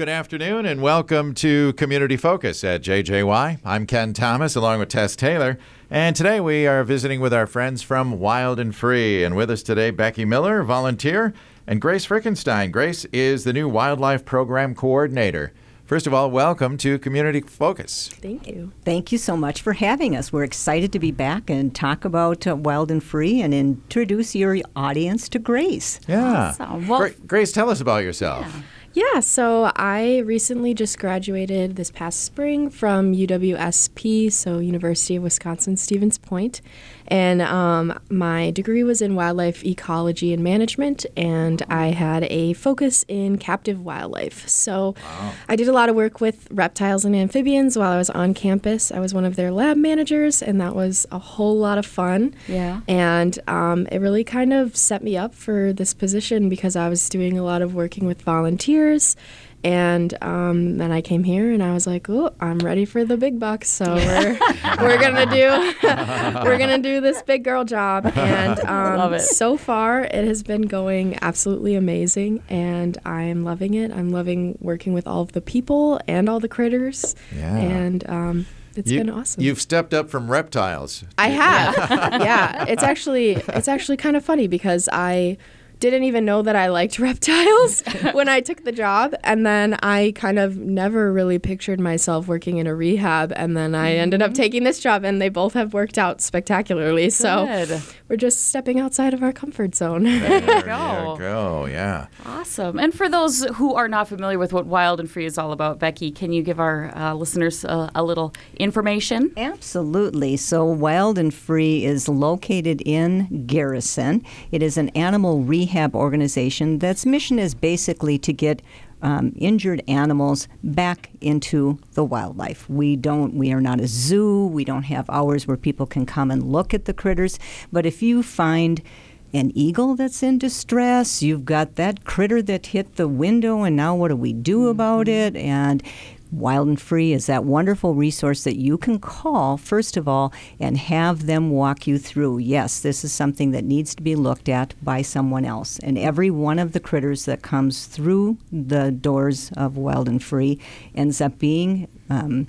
Good afternoon and welcome to Community Focus at JJY. I'm Ken Thomas along with Tess Taylor. And today we are visiting with our friends from Wild and Free. And with us today, Becky Miller, volunteer, and Grace Frickenstein. Grace is the new Wildlife Program Coordinator. First of all, welcome to Community Focus. Thank you. Thank you so much for having us. We're excited to be back and talk about uh, Wild and Free and introduce your audience to Grace. Yeah. Awesome. Well- Gra- Grace, tell us about yourself. Yeah, so I recently just graduated this past spring from UWSP, so University of Wisconsin Stevens Point, and um, my degree was in wildlife ecology and management, and I had a focus in captive wildlife. So I did a lot of work with reptiles and amphibians while I was on campus. I was one of their lab managers, and that was a whole lot of fun. Yeah. And um, it really kind of set me up for this position because I was doing a lot of working with volunteers. And um, then I came here and I was like, "Oh, I'm ready for the big bucks." So we're we're gonna do we're gonna do this big girl job. And um, Love it. so far, it has been going absolutely amazing, and I'm loving it. I'm loving working with all of the people and all the critters. Yeah. And um, it's You- been awesome. You've stepped up from reptiles. I have. yeah, it's actually it's actually kind of funny because I didn't even know that I liked reptiles when I took the job and then I kind of never really pictured myself working in a rehab and then I ended up taking this job and they both have worked out spectacularly. So we're just stepping outside of our comfort zone. There you go. go. Yeah. Awesome. And for those who are not familiar with what Wild and Free is all about, Becky, can you give our uh, listeners uh, a little information? Absolutely. So, Wild and Free is located in Garrison. It is an animal rehab organization that's mission is basically to get um, injured animals back into the wildlife. We don't. We are not a zoo. We don't have hours where people can come and look at the critters. But if you find an eagle that's in distress. You've got that critter that hit the window, and now what do we do about it? And Wild and Free is that wonderful resource that you can call, first of all, and have them walk you through. Yes, this is something that needs to be looked at by someone else. And every one of the critters that comes through the doors of Wild and Free ends up being. Um,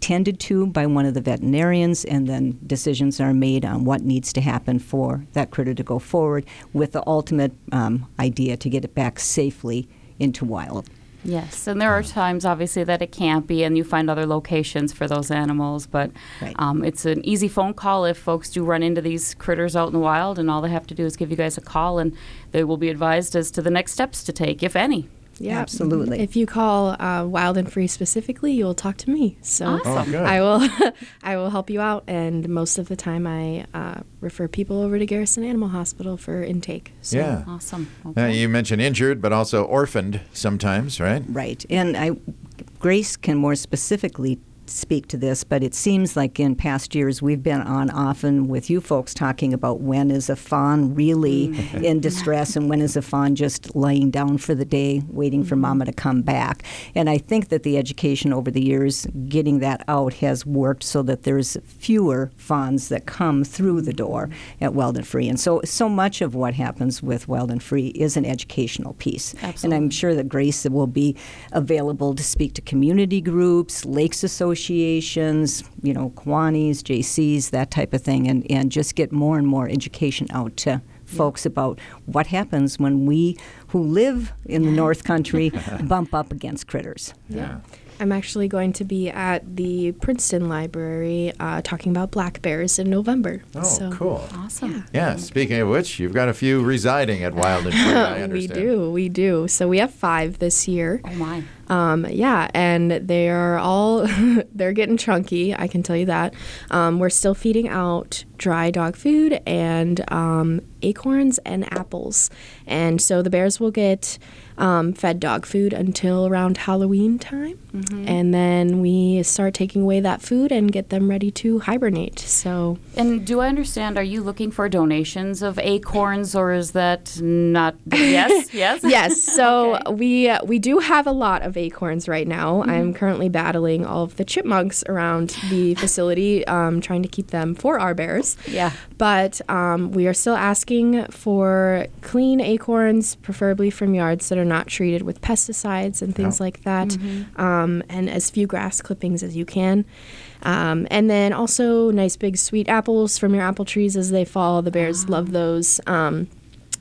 tended to by one of the veterinarians, and then decisions are made on what needs to happen for that critter to go forward with the ultimate um, idea to get it back safely into wild. Yes, and there are times, obviously, that it can't be, and you find other locations for those animals. But Right. um, it's an easy phone call if folks do run into these critters out in the wild, and all they have to do is give you guys a call, and they will be advised as to the next steps to take, if any. Yeah, Absolutely. If you call uh, Wild and Free specifically, you'll talk to me. So Oh. I will, I will help you out. And most of the time, I uh, refer people over to Garrison Animal Hospital for intake. So Yeah. Awesome. Uh, you mentioned injured, but also orphaned sometimes, right? Right. And I, Grace can more specifically speak to this, but it seems like in past years we've been on often with you folks talking about when is a fawn really mm. in distress and when is a fawn just laying down for the day waiting for mm. mama to come back. And I think that the education over the years getting that out has worked so that there's fewer fawns that come through the door mm. at Wild and Free. And so so much of what happens with Wild and Free is an educational piece. And I'm sure that Grace will be available to speak to community groups, lakes associations, you know, Kiwanis, JCs, that type of thing, and, and just get more and more education out to folks about what happens when we who live in the North Country bump up against critters. Yeah. I'm actually going to be at the Princeton Library uh, talking about black bears in November. Oh, so, cool. Awesome. Yeah. yeah. Speaking of which, you've got a few residing at Wild and Free. I understand. we do, we do. So we have five this year. Oh, my. Um, yeah, and they are all they're getting chunky. I can tell you that. Um, we're still feeding out dry dog food and um, acorns and apples, and so the bears will get um, fed dog food until around Halloween time, and then we start taking away that food and get them ready to hibernate. So And do I understand? Are you looking for donations of acorns, or is that not? Yes, yes, yes, so Okay. we uh, we do have a lot of acorns right now. I'm currently battling all of the chipmunks around the facility, um, trying to keep them for our bears. Yeah. But um, we are still asking for clean acorns, preferably from yards that are not treated with pesticides and things Yeah. like that, um, and as few grass clippings as you can. Um, and then also nice big sweet apples from your apple trees as they fall. The bears love those. Um,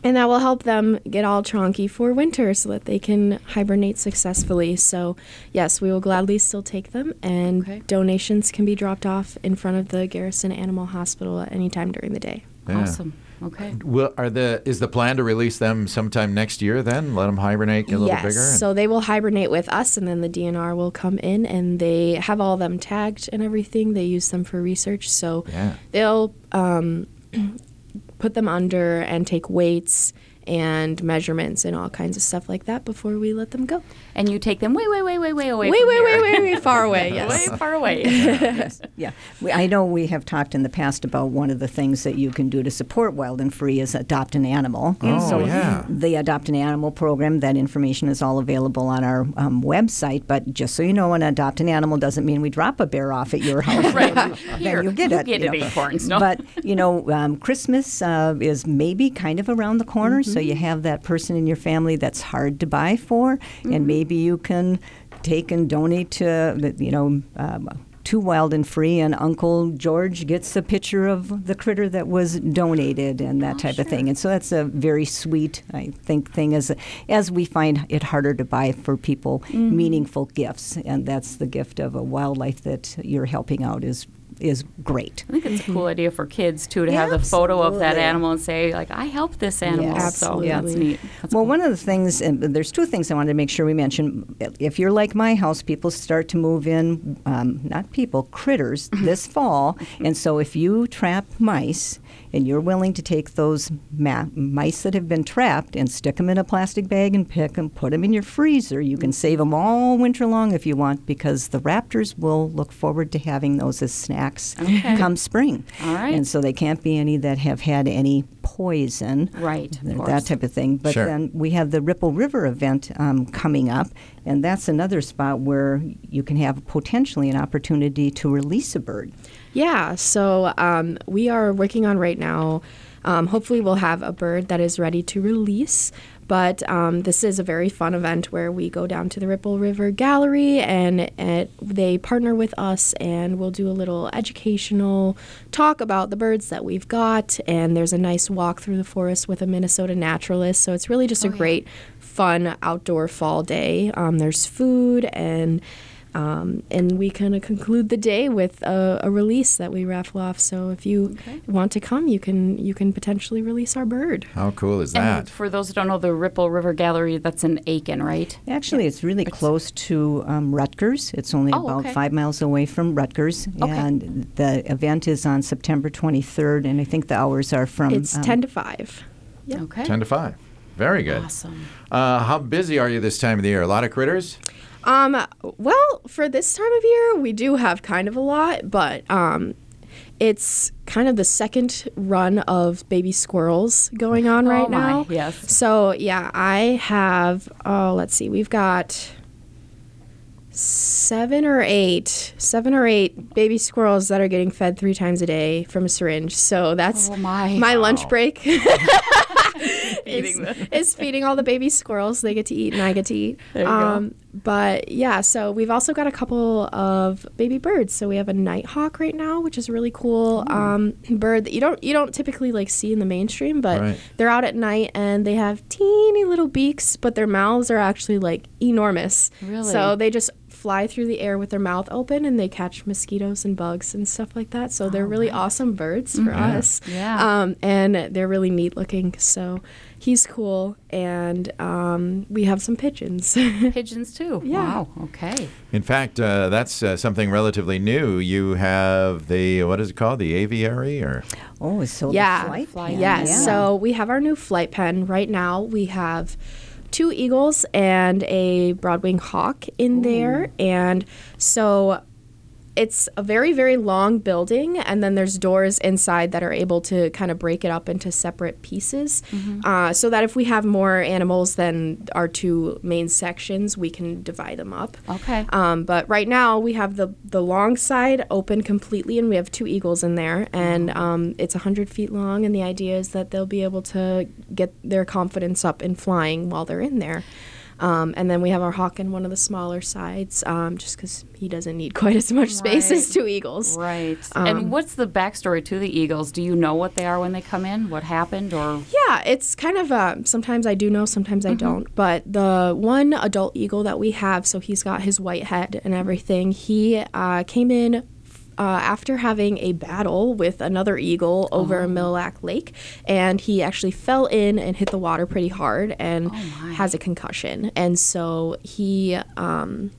and that will help them get all chonky for winter so that they can hibernate successfully. So, yes, we will gladly still take them, and Okay. donations can be dropped off in front of the Garrison Animal Hospital at any time during the day. Yeah. Awesome. Okay. Will, are the is the plan to release them sometime next year? Then let them hibernate, get a little bigger. and- so they will hibernate with us, and then the DNR will come in, and they have all of them tagged and everything. They use them for research, so Yeah. they'll um, put them under and take weights and measurements and all kinds of stuff like that before we let them go. And you take them way, way, way, way, way away. Way, from way, here. way, way, way far away. Yes. way far away. Yeah, we, I know we have talked in the past about one of the things that you can do to support Wild and Free is adopt an animal. Oh, so yeah. the Adopt an Animal program, that information is all available on our um, website. But just so you know, an adopt an animal doesn't mean we drop a bear off at your house. Right. Then Here, you get you it. get you it, know. acorns, no? But you know, um, Christmas uh, is maybe kind of around the corner, so Mm-hmm. you have that person in your family that's hard to buy for, Mm-hmm. and maybe you can take and donate to you know. Um, to Wild and Free, and Uncle George gets a picture of the critter that was donated and that Oh, type of thing. And so that's a very sweet, I think, thing as as we find it harder to buy for people Mm-hmm. meaningful gifts, and that's the gift of a wildlife that you're helping out is is great. I think it's a cool mm-hmm. idea for kids too to have the photo of that animal and say like, "I helped this animal." Yes. So that's Absolutely. neat. That's well, cool. one of the things, and there's two things I wanted to make sure we mention. If you're like my house, people start to move in, um, not people, critters mm-hmm. this fall. Mm-hmm. And so if you trap mice and you're willing to take those ma- mice that have been trapped and stick them in a plastic bag and pick them, put them in your freezer, you can save them all winter long if you want because the raptors will look forward to having those as snacks Okay. come spring. All right. And so they can't be any that have had any poison Right, of that type of thing. But Sure. then we have the Ripple River event um, coming up, and that's another spot where you can have potentially an opportunity to release a bird. Yeah, so um, we are working on right now. Um, hopefully, we'll have a bird that is ready to release. But um, this is a very fun event where we go down to the Ripple River Gallery and it, they partner with us and we'll do a little educational talk about the birds that we've got. And there's a nice walk through the forest with a Minnesota naturalist. So it's really just a Oh, yeah. great, fun outdoor fall day. Um, there's food and um, and we kind of conclude the day with a, a release that we raffle off. So if you Okay. want to come, you can you can potentially release our bird. How cool is And that? for those who don't know, the Ripple River Gallery that's in Aitkin, right? Actually, it's really close to um, Ruttger's. It's only Oh, about okay. five miles away from Ruttger's. Okay. And the event is on September 23rd, and I think the hours are from. it's um, ten to five. Yep. Okay. Ten to five. Very good. Awesome. Uh, how busy are you this time of the year? A lot of critters. Um, well, for this time of year, we do have kind of a lot, but um, it's kind of the second run of baby squirrels going on Oh right now. yes. So yeah, I have. Oh, let's see. We've got seven or eight, seven or eight baby squirrels that are getting fed three times a day from a syringe. So that's Oh, my. my lunch break. Feeding is, them. is feeding all the baby squirrels. They get to eat and I get to eat. There you go. um, But yeah, so we've also got a couple of baby birds. So we have a nighthawk right now, which is a really cool um, bird that you don't you don't typically like see in the mainstream, but Right. they're out at night and they have teeny little beaks, but their mouths are actually like enormous. Really? So they just fly through the air with their mouth open and they catch mosquitoes and bugs and stuff like that. So they're really awesome birds for us. Yeah. Um, and they're really neat looking. So he's cool. And um, we have some pigeons. Pigeons too. Yeah. Wow. Okay. In fact, uh, that's uh, something relatively new. You have the what is it called? The aviary, or Oh, so yeah. the flight Flight pen, Yes. yeah. So we have our new flight pen right now. We have two eagles and a broadwing hawk in there, and so it's a very very long building and then there's doors inside that are able to kind of break it up into separate pieces uh, so that if we have more animals than our two main sections we can divide them up Okay. um, but right now we have the the long side open completely, and we have two eagles in there, and um, it's hundred feet long. And the idea is that they'll be able to get their confidence up in flying while they're in there. Um, and then we have our hawk in one of the smaller sides, um, just because he doesn't need quite as much space as two eagles. Right. Um, and what's the backstory to the eagles? Do you know what they are when they come in? What happened? Or Yeah, it's kind of uh, sometimes I do know, sometimes I don't. But the one adult eagle that we have, so he's got his white head and everything, he uh, came in. Uh, after having a battle with another eagle over Mille Lacs Lake, and he actually fell in and hit the water pretty hard and has a concussion. And so he um,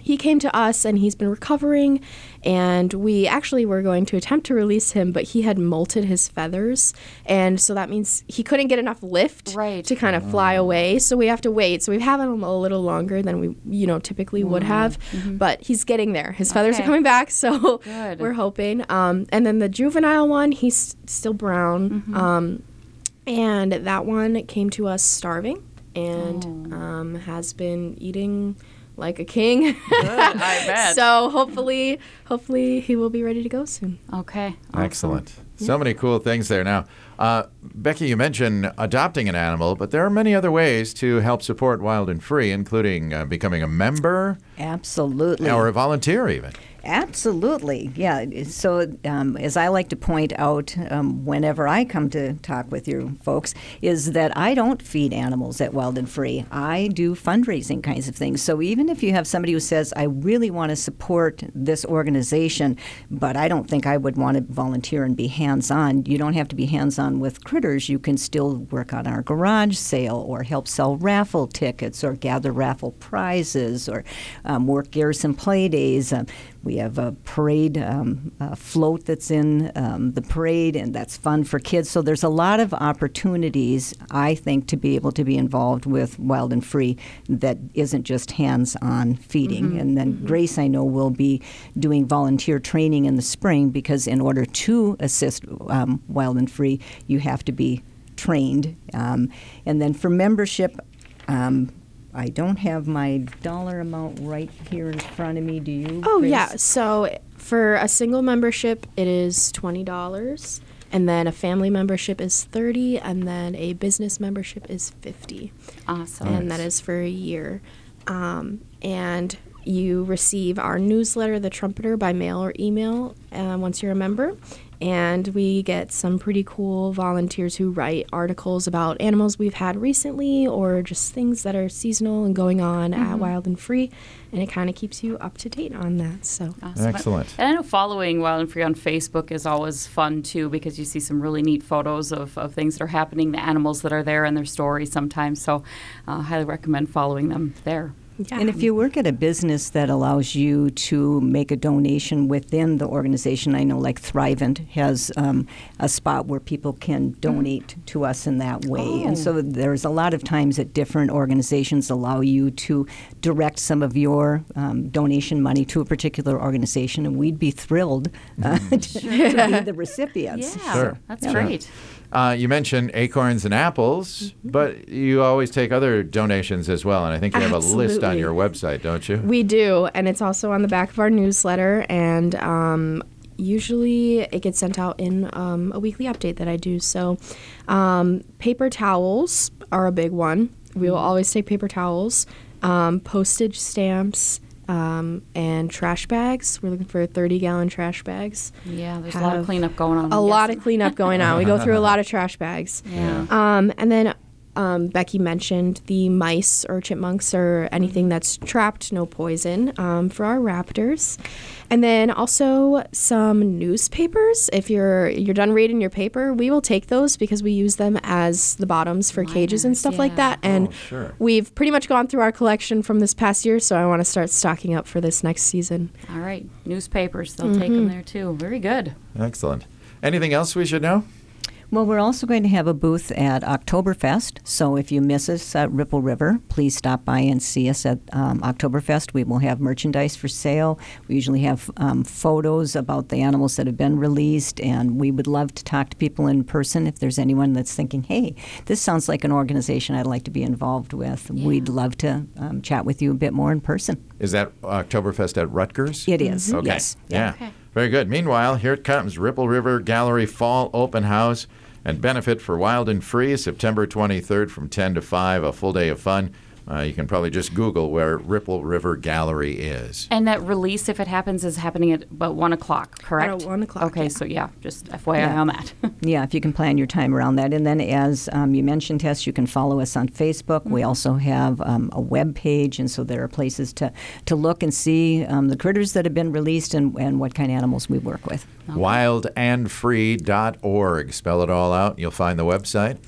he came to us and he's been recovering and we actually were going to attempt to release him but he had molted his feathers. And so that means he couldn't get enough lift Right. to kind of fly away. So we have to wait. So we've had him a little longer than we you know typically would have but he's getting there. His feathers are coming back so Good. we're hoping. Um, and then the juvenile one he's still brown. Um, and that one came to us starving and um, has been eating like a king. I bet. so hopefully, hopefully he will be ready to go soon. okay. awesome. Excellent. So many cool things there. Now, uh, Becky, you mentioned adopting an animal, but there are many other ways to help support Wild and Free, including uh, becoming a member Absolutely. or a volunteer, even. Absolutely, yeah. So, um, as I like to point out um, whenever I come to talk with you folks, is that I don't feed animals at Wild and Free. I do fundraising kinds of things. So, even if you have somebody who says, I really want to support this organization, but I don't think I would want to volunteer and be hands on, you don't have to be hands on with critters. You can still work on our garage sale or help sell raffle tickets or gather raffle prizes or um, work Garrison Play Days. Um, we have a parade um, uh, float that's in um, the parade, and that's fun for kids. So there's a lot of opportunities, I think, to be able to be involved with Wild and Free that isn't just hands-on feeding. And then Grace, I know, will be doing volunteer training in the spring because in order to assist um, Wild and Free, you have to be trained. Um, and then for membership. Um, I don't have my dollar amount right here in front of me. Do you? Oh Grace? yeah. So for a single membership, it is twenty dollars, and then a family membership is thirty, and then a business membership is fifty. Awesome. and that is for a year. Um, and you receive our newsletter, The Trumpeter, by mail or email uh, once you're a member. And we get some pretty cool volunteers who write articles about animals we've had recently or just things that are seasonal and going on at Wild and Free. And it kind of keeps you up to date on that. So, Awesome. Excellent. And I know following Wild and Free on Facebook is always fun too because you see some really neat photos of, of things that are happening, the animals that are there, and their stories sometimes. So, uh, highly recommend following them there. Yeah. And if you work at a business that allows you to make a donation within the organization, I know like Thrivent has um, a spot where people can donate to us in that way. And so there's a lot of times that different organizations allow you to direct some of your um, donation money to a particular organization, and we'd be thrilled uh, to, to be the recipients. Yeah, Sure. that's Sure. great. Uh, you mentioned acorns and apples, but you always take other donations as well. And I think you have a list on your website, don't you? We do, and it's also on the back of our newsletter. And um, usually it gets sent out in um, a weekly update that I do. So, um, paper towels are a big one. We will always take paper towels, um, postage stamps, um, and trash bags. We're looking for 30 gallon trash bags. Yeah, there's a lot of cleanup going on. A I'm lot of cleanup going on. We go through a lot of trash bags. Yeah. Um, and then um, Becky mentioned the mice or chipmunks or anything that's trapped, no poison, um, for our raptors. And then also some newspapers. If you're you're done reading your paper, we will take those because we use them as the bottoms for cages and Liners, stuff like that. And Oh, sure. we've pretty much gone through our collection from this past year, so I want to start stocking up for this next season. All right, newspapers, they'll take them there too. Very good. Excellent. Anything else we should know? Well, we're also going to have a booth at Oktoberfest. So if you miss us at Ripple River, please stop by and see us at um, Oktoberfest. We will have merchandise for sale. We usually have um, photos about the animals that have been released, and we would love to talk to people in person. If there's anyone that's thinking, hey, this sounds like an organization I'd like to be involved with, we'd love to um, chat with you a bit more in person. Is that Oktoberfest at Ruttger's? It is, Okay. yes. Yeah. Okay. Very good. Meanwhile, here it comes Ripple River Gallery Fall Open House and benefit for Wild and Free, September 23rd from 10 to 5, a full day of fun. Uh, you can probably just Google where Ripple River Gallery is. And that release, if it happens, is happening at about 1 o'clock, correct? At 1 o'clock, Okay, yeah. so yeah, just FYI Yeah. on that. Yeah, if you can plan your time around that. And then, as um, you mentioned, Tess, you can follow us on Facebook. We also have um, a web page, and so there are places to, to look and see um, the critters that have been released and, and what kind of animals we work with. Wildandfree.org. Spell it all out. You'll find the website.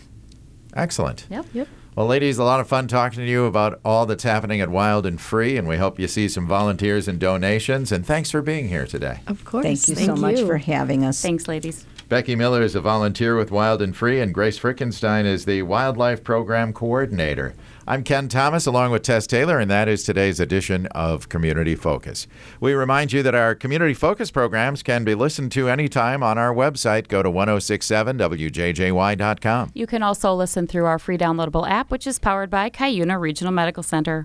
Excellent. yep. Yep. Well, ladies, a lot of fun talking to you about all that's happening at Wild and Free, and we hope you see some volunteers and donations. And thanks for being here today. Of course. Thank you so much for having us. Thanks, ladies. Becky Miller is a volunteer with Wild and Free, and Grace Frickenstein is the Wildlife Program Coordinator. I'm Ken Thomas, along with Tess Taylor, and that is today's edition of Community Focus. We remind you that our Community Focus programs can be listened to anytime on our website. Go to 1067wjjy.com. You can also listen through our free downloadable app, which is powered by Cuyuna Regional Medical Center.